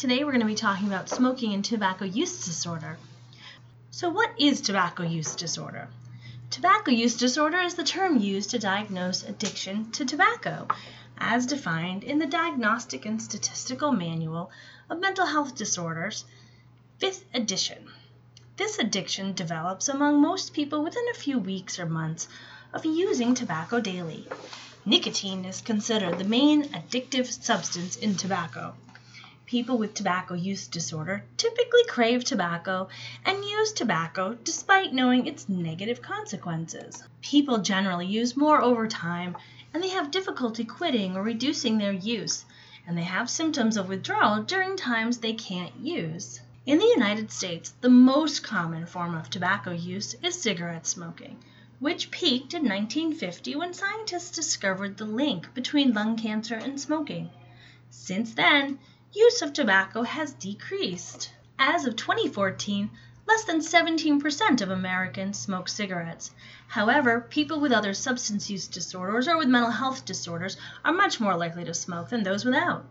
Today we're going to be talking about smoking and tobacco use disorder. So, what is tobacco use disorder? Tobacco use disorder is the term used to diagnose addiction to tobacco, as defined in the Diagnostic and Statistical Manual of Mental Health Disorders, 5th edition. This addiction develops among most people within a few weeks or months of using tobacco daily. Nicotine is considered the main addictive substance in tobacco. People with tobacco use disorder typically crave tobacco and use tobacco despite knowing its negative consequences. People generally use more over time and they have difficulty quitting or reducing their use, and they have symptoms of withdrawal during times they can't use. In the United States, the most common form of tobacco use is cigarette smoking, which peaked in 1950 when scientists discovered the link between lung cancer and smoking. Since then, use of tobacco has decreased. As of 2014, less than 17% of Americans smoke cigarettes. However, people with other substance use disorders or with mental health disorders are much more likely to smoke than those without.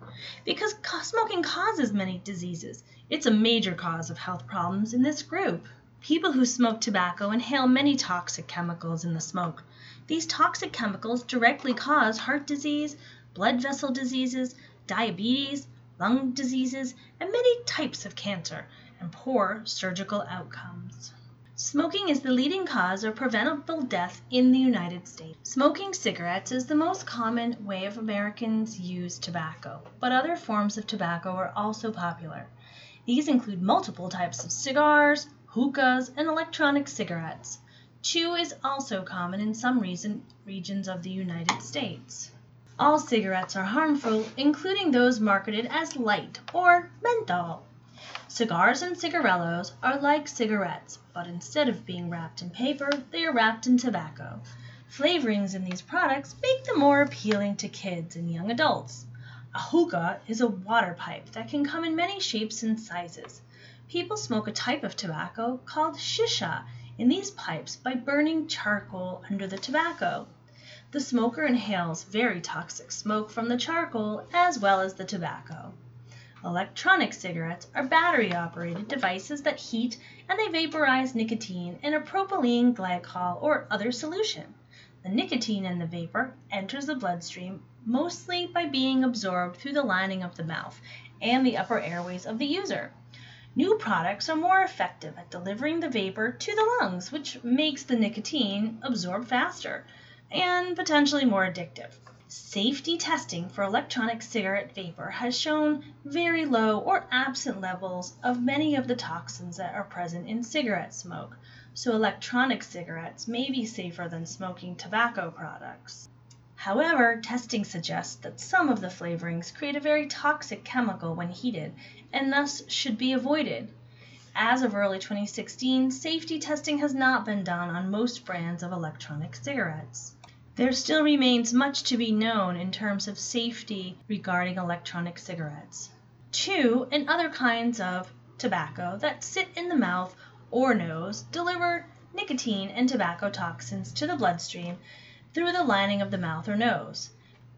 Because smoking causes many diseases, it's a major cause of health problems in this group. People who smoke tobacco inhale many toxic chemicals in the smoke. These toxic chemicals directly cause heart disease, blood vessel diseases, diabetes, lung diseases, and many types of cancer, and poor surgical outcomes. Smoking is the leading cause of preventable death in the United States. Smoking cigarettes is the most common way of Americans use tobacco, but other forms of tobacco are also popular. These include multiple types of cigars, hookahs, and electronic cigarettes. Chew is also common in some regions of the United States. All cigarettes are harmful, including those marketed as light or menthol. Cigars and cigarillos are like cigarettes, but instead of being wrapped in paper, they are wrapped in tobacco. Flavorings in these products make them more appealing to kids and young adults. A hookah is a water pipe that can come in many shapes and sizes. People smoke a type of tobacco called shisha in these pipes by burning charcoal under the tobacco. The smoker inhales very toxic smoke from the charcoal as well as the tobacco. Electronic cigarettes are battery operated devices that heat and they vaporize nicotine in a propylene glycol or other solution. The nicotine in the vapor enters the bloodstream mostly by being absorbed through the lining of the mouth and the upper airways of the user. New products are more effective at delivering the vapor to the lungs, which makes the nicotine absorb faster and potentially more addictive. Safety testing for electronic cigarette vapor has shown very low or absent levels of many of the toxins that are present in cigarette smoke, so electronic cigarettes may be safer than smoking tobacco products. However, testing suggests that some of the flavorings create a very toxic chemical when heated and thus should be avoided. As of early 2016, safety testing has not been done on most brands of electronic cigarettes. There still remains much to be known in terms of safety regarding electronic cigarettes. Chew and other kinds of tobacco that sit in the mouth or nose deliver nicotine and tobacco toxins to the bloodstream through the lining of the mouth or nose.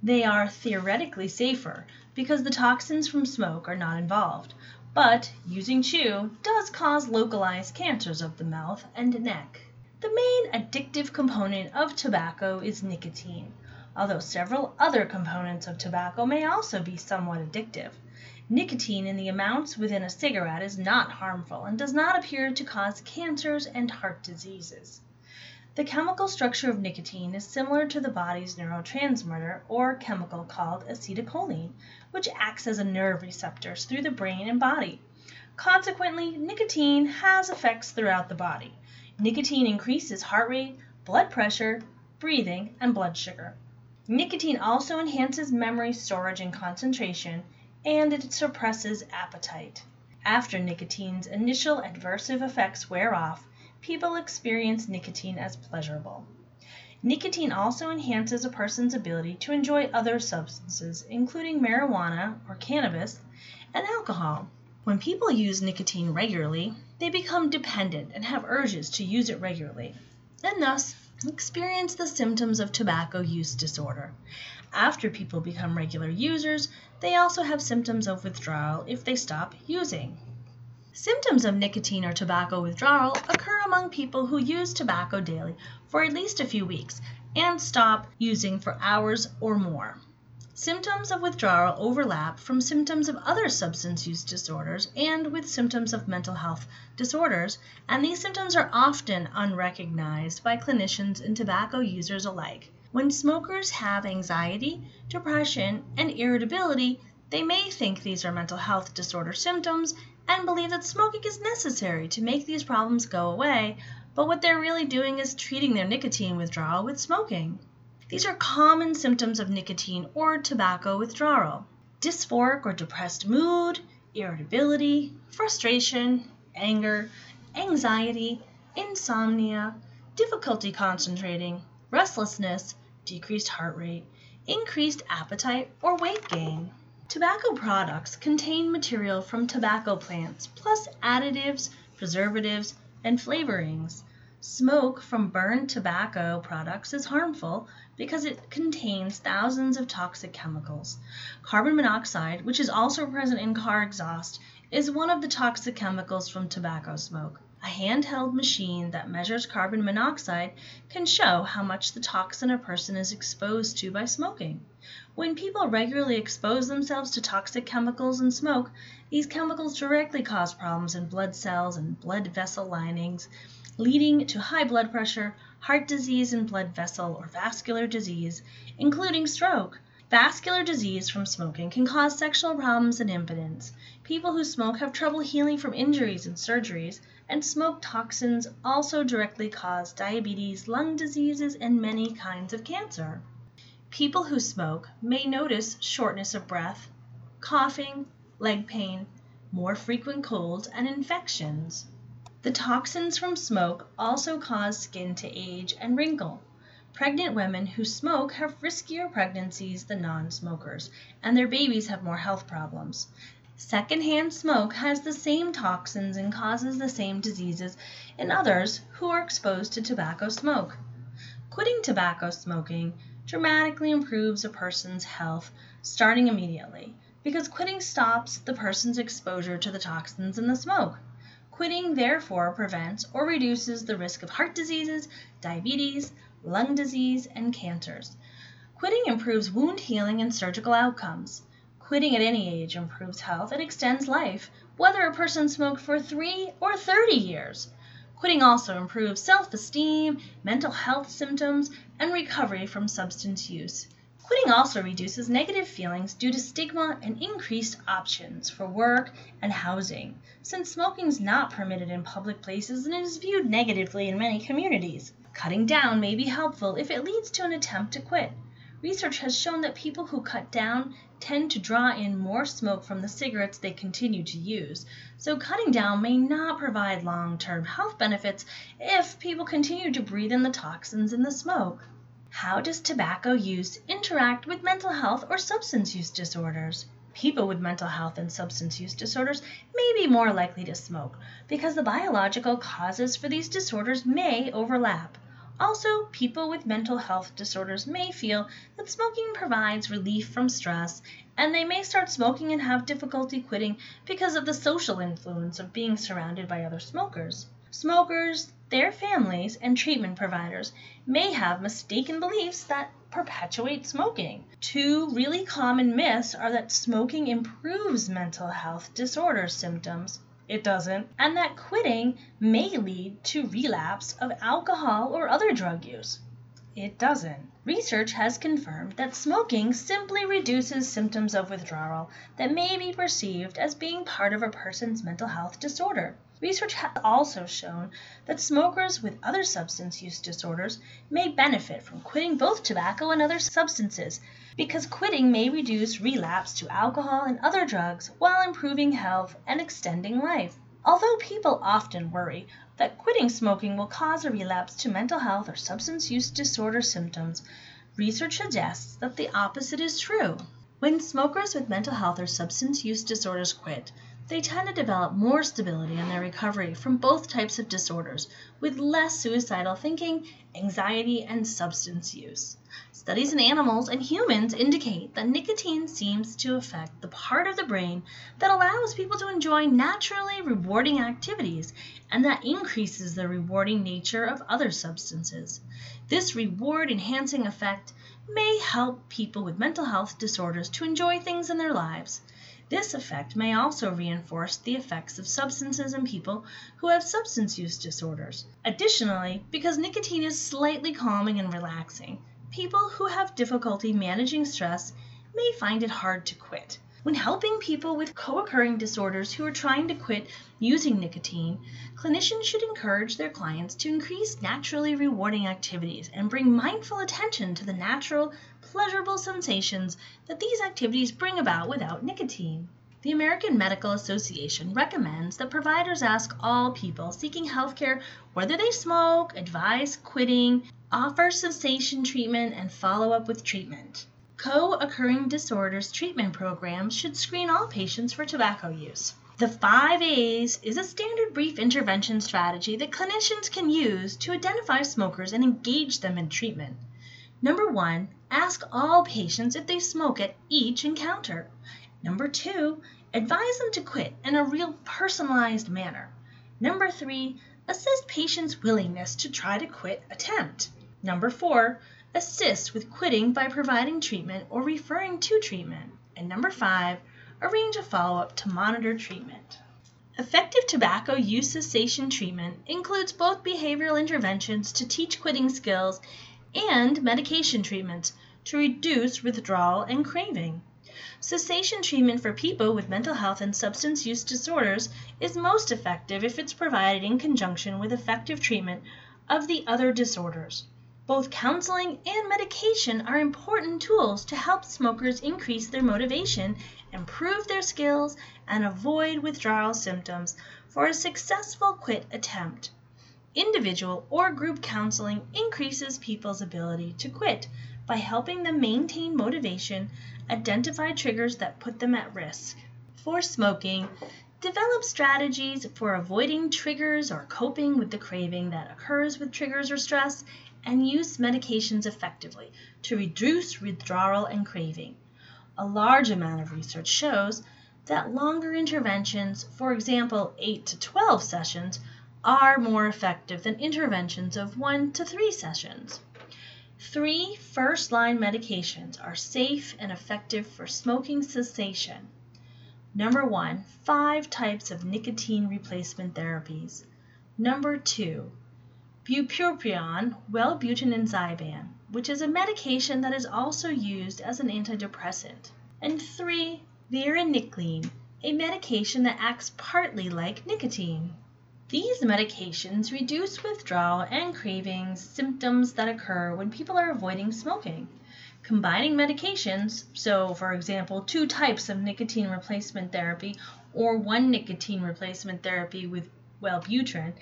They are theoretically safer because the toxins from smoke are not involved, but using chew does cause localized cancers of the mouth and neck. The main addictive component of tobacco is nicotine, although several other components of tobacco may also be somewhat addictive. Nicotine in the amounts within a cigarette is not harmful and does not appear to cause cancers and heart diseases. The chemical structure of nicotine is similar to the body's neurotransmitter or chemical called acetylcholine, which acts as a nerve receptor through the brain and body. Consequently, nicotine has effects throughout the body. Nicotine increases heart rate, blood pressure, breathing, and blood sugar. Nicotine also enhances memory storage and concentration, and it suppresses appetite. After nicotine's initial adverse effects wear off, people experience nicotine as pleasurable. Nicotine also enhances a person's ability to enjoy other substances, including marijuana or cannabis and alcohol. When people use nicotine regularly, they become dependent and have urges to use it regularly, and thus experience the symptoms of tobacco use disorder. After people become regular users, they also have symptoms of withdrawal if they stop using. Symptoms of nicotine or tobacco withdrawal occur among people who use tobacco daily for at least a few weeks and stop using for hours or more. Symptoms of withdrawal overlap from symptoms of other substance use disorders and with symptoms of mental health disorders, and these symptoms are often unrecognized by clinicians and tobacco users alike. When smokers have anxiety, depression, and irritability, they may think these are mental health disorder symptoms and believe that smoking is necessary to make these problems go away, but what they're really doing is treating their nicotine withdrawal with smoking. These are common symptoms of nicotine or tobacco withdrawal. Dysphoric or depressed mood, irritability, frustration, anger, anxiety, insomnia, difficulty concentrating, restlessness, decreased heart rate, increased appetite, or weight gain. Tobacco products contain material from tobacco plants plus additives, preservatives, and flavorings. Smoke from burned tobacco products is harmful because it contains thousands of toxic chemicals. Carbon monoxide, which is also present in car exhaust, is one of the toxic chemicals from tobacco smoke. A handheld machine that measures carbon monoxide can show how much the toxin a person is exposed to by smoking. When people regularly expose themselves to toxic chemicals and smoke, these chemicals directly cause problems in blood cells and blood vessel linings leading to high blood pressure, heart disease and blood vessel or vascular disease, including stroke. Vascular disease from smoking can cause sexual problems and impotence. People who smoke have trouble healing from injuries and surgeries, and smoke toxins also directly cause diabetes, lung diseases, and many kinds of cancer. People who smoke may notice shortness of breath, coughing, leg pain, more frequent colds, and infections. The toxins from smoke also cause skin to age and wrinkle. Pregnant women who smoke have riskier pregnancies than non smokers, and their babies have more health problems. Secondhand smoke has the same toxins and causes the same diseases in others who are exposed to tobacco smoke. Quitting tobacco smoking dramatically improves a person's health starting immediately, because quitting stops the person's exposure to the toxins in the smoke. Quitting therefore prevents or reduces the risk of heart diseases, diabetes, lung disease, and cancers. Quitting improves wound healing and surgical outcomes. Quitting at any age improves health and extends life, whether a person smoked for 3 or 30 years. Quitting also improves self esteem, mental health symptoms, and recovery from substance use. Quitting also reduces negative feelings due to stigma and increased options for work and housing, since smoking is not permitted in public places and is viewed negatively in many communities. Cutting down may be helpful if it leads to an attempt to quit. Research has shown that people who cut down tend to draw in more smoke from the cigarettes they continue to use, so cutting down may not provide long term health benefits if people continue to breathe in the toxins in the smoke. How does tobacco use interact with mental health or substance use disorders? People with mental health and substance use disorders may be more likely to smoke because the biological causes for these disorders may overlap. Also, people with mental health disorders may feel that smoking provides relief from stress, and they may start smoking and have difficulty quitting because of the social influence of being surrounded by other smokers. Smokers, their families, and treatment providers may have mistaken beliefs that perpetuate smoking. Two really common myths are that smoking improves mental health disorder symptoms. It doesn't. And that quitting may lead to relapse of alcohol or other drug use. It doesn't. Research has confirmed that smoking simply reduces symptoms of withdrawal that may be perceived as being part of a person's mental health disorder. Research has also shown that smokers with other substance use disorders may benefit from quitting both tobacco and other substances because quitting may reduce relapse to alcohol and other drugs while improving health and extending life. Although people often worry that quitting smoking will cause a relapse to mental health or substance use disorder symptoms, research suggests that the opposite is true. When smokers with mental health or substance use disorders quit, they tend to develop more stability in their recovery from both types of disorders, with less suicidal thinking, anxiety, and substance use. Studies in animals and humans indicate that nicotine seems to affect the part of the brain that allows people to enjoy naturally rewarding activities and that increases the rewarding nature of other substances. This reward enhancing effect may help people with mental health disorders to enjoy things in their lives. This effect may also reinforce the effects of substances in people who have substance use disorders. Additionally, because nicotine is slightly calming and relaxing, people who have difficulty managing stress may find it hard to quit. When helping people with co occurring disorders who are trying to quit using nicotine, clinicians should encourage their clients to increase naturally rewarding activities and bring mindful attention to the natural, pleasurable sensations that these activities bring about without nicotine. The American Medical Association recommends that providers ask all people seeking healthcare whether they smoke, advise quitting, offer cessation treatment, and follow up with treatment. Co occurring disorders treatment programs should screen all patients for tobacco use. The 5 A's is a standard brief intervention strategy that clinicians can use to identify smokers and engage them in treatment. Number 1, ask all patients if they smoke at each encounter. Number 2, advise them to quit in a real personalized manner. Number 3, assess patients' willingness to try to quit attempt. Number four, assist with quitting by providing treatment or referring to treatment. And number five, arrange a follow up to monitor treatment. Effective tobacco use cessation treatment includes both behavioral interventions to teach quitting skills and medication treatment to reduce withdrawal and craving. Cessation treatment for people with mental health and substance use disorders is most effective if it's provided in conjunction with effective treatment of the other disorders. Both counseling and medication are important tools to help smokers increase their motivation, improve their skills, and avoid withdrawal symptoms for a successful quit attempt. Individual or group counseling increases people's ability to quit by helping them maintain motivation, identify triggers that put them at risk. For smoking, develop strategies for avoiding triggers or coping with the craving that occurs with triggers or stress, and use medications effectively to reduce withdrawal and craving. A large amount of research shows that longer interventions, for example 8 to 12 sessions, are more effective than interventions of 1 to 3 sessions. Three first line medications are safe and effective for smoking cessation. Number one, five types of nicotine replacement therapies. Number two, bupropion, Wellbutrin and Zyban, which is a medication that is also used as an antidepressant. And three, varenicline, a medication that acts partly like nicotine. These medications reduce withdrawal and cravings symptoms that occur when people are avoiding smoking. Combining medications, so for example, two types of nicotine replacement therapy or one nicotine replacement therapy with Wellbutrin,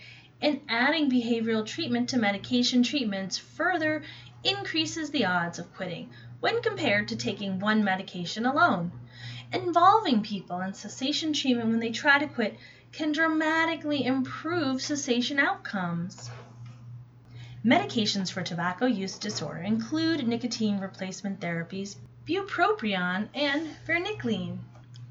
and adding behavioral treatment to medication treatments further increases the odds of quitting when compared to taking one medication alone. Involving people in cessation treatment when they try to quit can dramatically improve cessation outcomes. Medications for tobacco use disorder include nicotine replacement therapies, bupropion, and varenicline.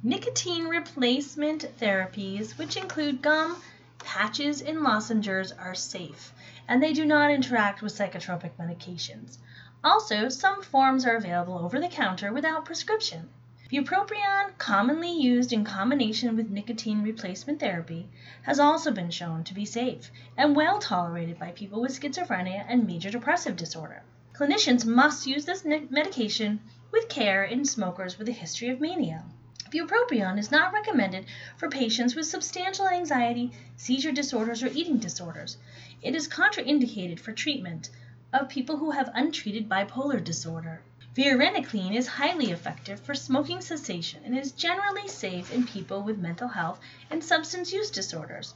Nicotine replacement therapies, which include gum, patches, and lozenges are safe, and they do not interact with psychotropic medications. Also, some forms are available over the counter without prescription. Bupropion, commonly used in combination with nicotine replacement therapy, has also been shown to be safe and well tolerated by people with schizophrenia and major depressive disorder. Clinicians must use this medication with care in smokers with a history of mania. Bupropion is not recommended for patients with substantial anxiety, seizure disorders, or eating disorders. It is contraindicated for treatment of people who have untreated bipolar disorder. Varenicline is highly effective for smoking cessation and is generally safe in people with mental health and substance use disorders.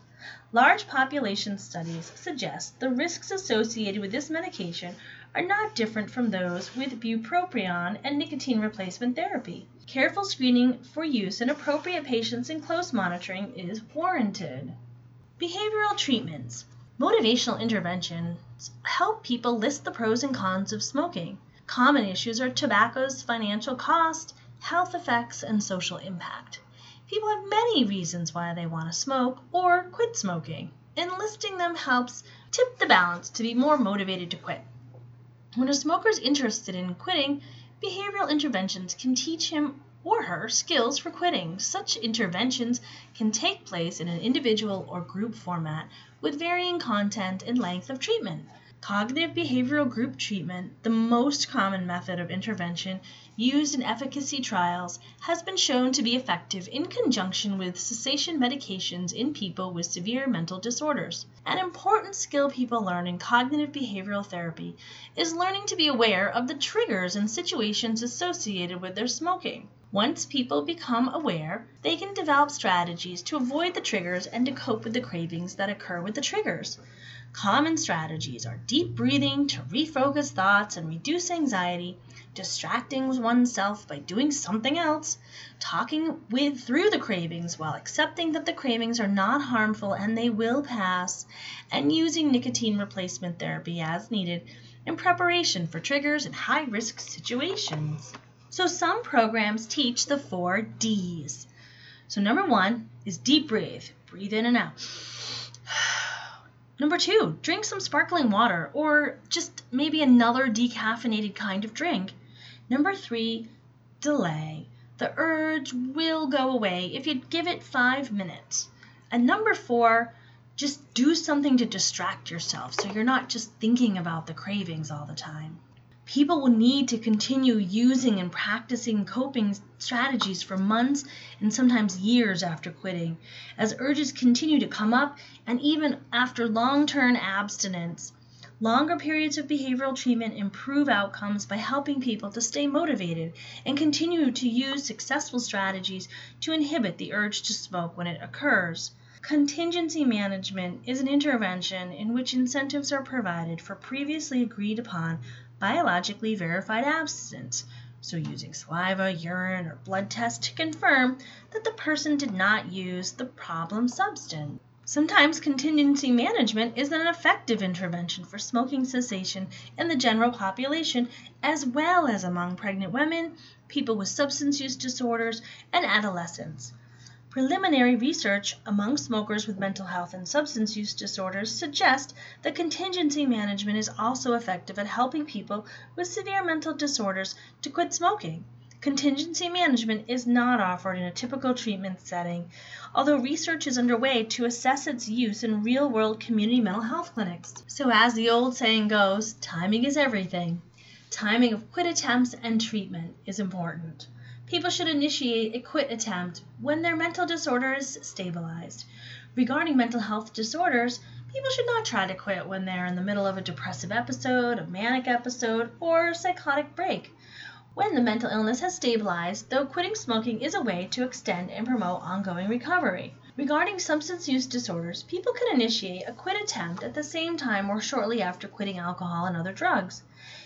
Large population studies suggest the risks associated with this medication are not different from those with bupropion and nicotine replacement therapy. Careful screening for use in appropriate patients and close monitoring is warranted. Behavioral treatments. Motivational interventions help people list the pros and cons of smoking. Common issues are tobacco's financial cost, health effects, and social impact. People have many reasons why they want to smoke or quit smoking, and listing them helps tip the balance to be more motivated to quit. When a smoker is interested in quitting, behavioral interventions can teach him or her skills for quitting. Such interventions can take place in an individual or group format with varying content and length of treatment. Cognitive behavioral group treatment, the most common method of intervention used in efficacy trials, has been shown to be effective in conjunction with cessation medications in people with severe mental disorders. An important skill people learn in cognitive behavioral therapy is learning to be aware of the triggers and situations associated with their smoking. Once people become aware, they can develop strategies to avoid the triggers and to cope with the cravings that occur with the triggers. Common strategies are deep breathing to refocus thoughts and reduce anxiety, distracting oneself by doing something else, talking with through the cravings while accepting that the cravings are not harmful and they will pass, and using nicotine replacement therapy as needed in preparation for triggers and high-risk situations. So some programs teach the 4 Ds. So number 1 is deep breathe. Breathe in and out. Number two, drink some sparkling water or just maybe another decaffeinated kind of drink. Number three, delay. The urge will go away if you give it five minutes. And number four, just do something to distract yourself so you're not just thinking about the cravings all the time. People will need to continue using and practicing coping strategies for months and sometimes years after quitting, as urges continue to come up and even after long term abstinence. Longer periods of behavioral treatment improve outcomes by helping people to stay motivated and continue to use successful strategies to inhibit the urge to smoke when it occurs. Contingency management is an intervention in which incentives are provided for previously agreed upon biologically verified abstinence, so using saliva, urine, or blood tests to confirm that the person did not use the problem substance. Sometimes contingency management is an effective intervention for smoking cessation in the general population as well as among pregnant women, people with substance use disorders, and adolescents. Preliminary research among smokers with mental health and substance use disorders suggests that contingency management is also effective at helping people with severe mental disorders to quit smoking. Contingency management is not offered in a typical treatment setting, although research is underway to assess its use in real world community mental health clinics. So, as the old saying goes, timing is everything. Timing of quit attempts and treatment is important. People should initiate a quit attempt when their mental disorder is stabilized. Regarding mental health disorders, people should not try to quit when they're in the middle of a depressive episode, a manic episode, or psychotic break. When the mental illness has stabilized, though quitting smoking is a way to extend and promote ongoing recovery. Regarding substance use disorders, people can initiate a quit attempt at the same time or shortly after quitting alcohol and other drugs.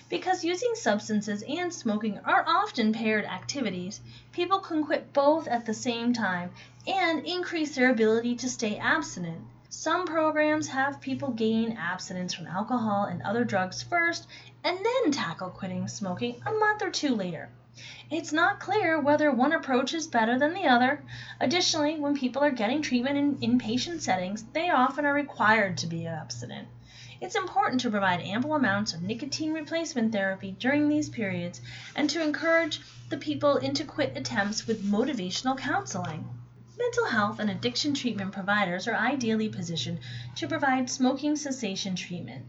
Because using substances and smoking are often paired activities, people can quit both at the same time and increase their ability to stay abstinent. Some programs have people gain abstinence from alcohol and other drugs first and then tackle quitting smoking a month or two later. It's not clear whether one approach is better than the other. Additionally, when people are getting treatment in inpatient settings, they often are required to be abstinent. It's important to provide ample amounts of nicotine replacement therapy during these periods and to encourage the people into quit attempts with motivational counseling. Mental health and addiction treatment providers are ideally positioned to provide smoking cessation treatment.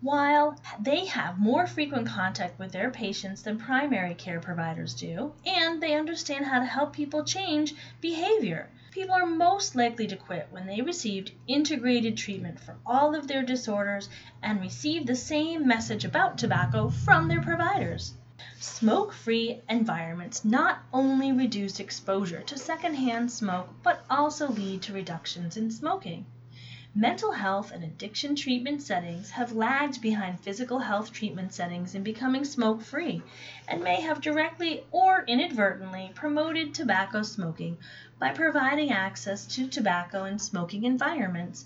While they have more frequent contact with their patients than primary care providers do, and they understand how to help people change behavior, People are most likely to quit when they received integrated treatment for all of their disorders and received the same message about tobacco from their providers. Smoke free environments not only reduce exposure to secondhand smoke but also lead to reductions in smoking. Mental health and addiction treatment settings have lagged behind physical health treatment settings in becoming smoke free and may have directly or inadvertently promoted tobacco smoking by providing access to tobacco and smoking environments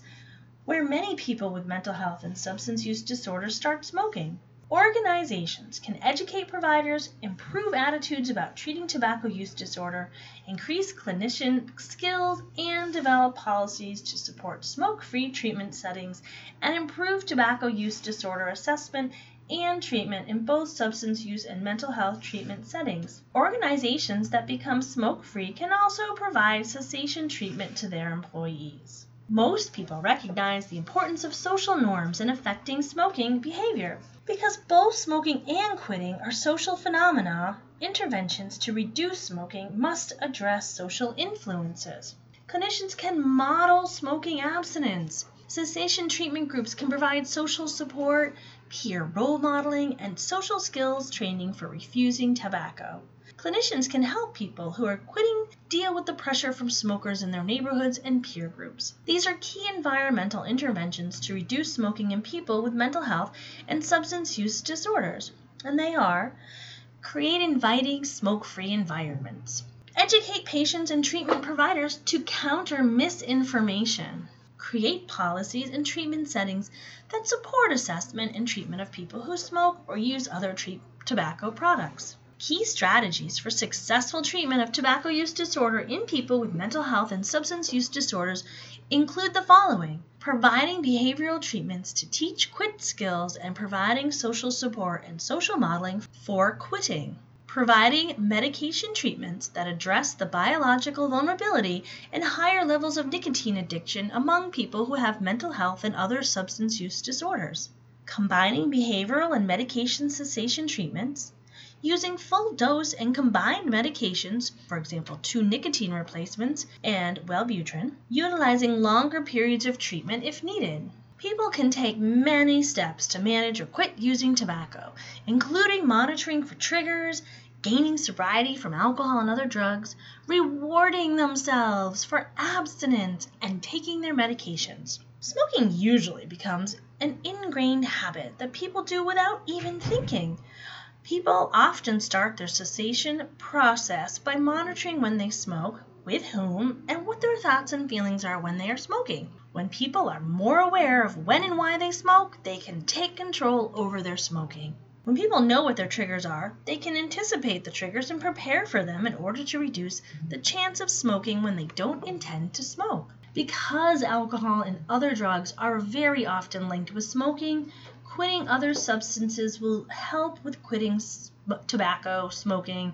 where many people with mental health and substance use disorders start smoking. Organizations can educate providers, improve attitudes about treating tobacco use disorder, increase clinician skills, and develop policies to support smoke free treatment settings and improve tobacco use disorder assessment and treatment in both substance use and mental health treatment settings. Organizations that become smoke free can also provide cessation treatment to their employees. Most people recognize the importance of social norms in affecting smoking behavior. Because both smoking and quitting are social phenomena, interventions to reduce smoking must address social influences. Clinicians can model smoking abstinence. Cessation treatment groups can provide social support, peer role modeling, and social skills training for refusing tobacco. Clinicians can help people who are quitting deal with the pressure from smokers in their neighborhoods and peer groups. These are key environmental interventions to reduce smoking in people with mental health and substance use disorders, and they are create inviting smoke free environments, educate patients and treatment providers to counter misinformation. Create policies and treatment settings that support assessment and treatment of people who smoke or use other tobacco products. Key strategies for successful treatment of tobacco use disorder in people with mental health and substance use disorders include the following providing behavioral treatments to teach quit skills and providing social support and social modeling for quitting. Providing medication treatments that address the biological vulnerability and higher levels of nicotine addiction among people who have mental health and other substance use disorders. Combining behavioral and medication cessation treatments using full dose and combined medications, for example, two nicotine replacements and Wellbutrin, utilizing longer periods of treatment if needed. People can take many steps to manage or quit using tobacco, including monitoring for triggers, gaining sobriety from alcohol and other drugs, rewarding themselves for abstinence, and taking their medications. Smoking usually becomes an ingrained habit that people do without even thinking. People often start their cessation process by monitoring when they smoke, with whom, and what their thoughts and feelings are when they are smoking. When people are more aware of when and why they smoke, they can take control over their smoking. When people know what their triggers are, they can anticipate the triggers and prepare for them in order to reduce the chance of smoking when they don't intend to smoke. Because alcohol and other drugs are very often linked with smoking, quitting other substances will help with quitting tobacco, smoking,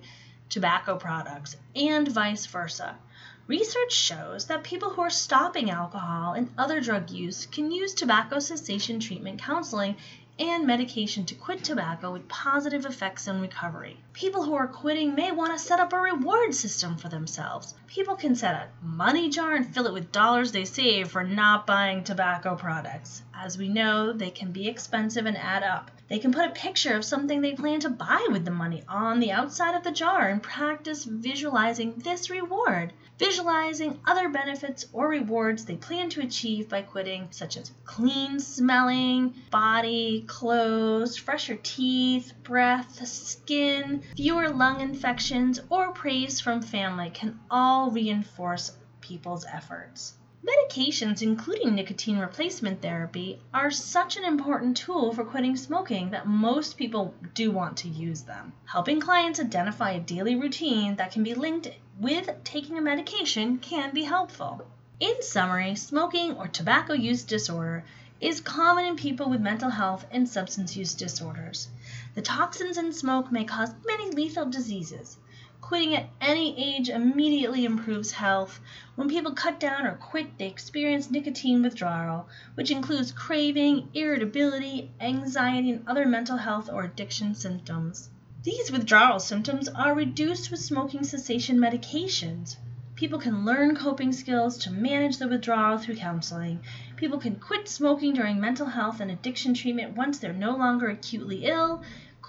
tobacco products, and vice versa. Research shows that people who are stopping alcohol and other drug use can use tobacco cessation treatment counseling and medication to quit tobacco with positive effects on recovery. People who are quitting may want to set up a reward system for themselves. People can set a money jar and fill it with dollars they save for not buying tobacco products. As we know, they can be expensive and add up. They can put a picture of something they plan to buy with the money on the outside of the jar and practice visualizing this reward visualizing other benefits or rewards they plan to achieve by quitting, such as clean smelling body, clothes, fresher teeth, breath, skin, fewer lung infections, or praise from family can all reinforce people's efforts. Medications, including nicotine replacement therapy, are such an important tool for quitting smoking that most people do want to use them. Helping clients identify a daily routine that can be linked with taking a medication can be helpful. In summary, smoking or tobacco use disorder is common in people with mental health and substance use disorders. The toxins in smoke may cause many lethal diseases. Quitting at any age immediately improves health. When people cut down or quit, they experience nicotine withdrawal, which includes craving, irritability, anxiety, and other mental health or addiction symptoms. These withdrawal symptoms are reduced with smoking cessation medications. People can learn coping skills to manage the withdrawal through counseling. People can quit smoking during mental health and addiction treatment once they're no longer acutely ill.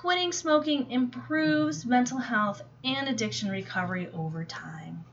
Quitting smoking improves mental health and addiction recovery over time.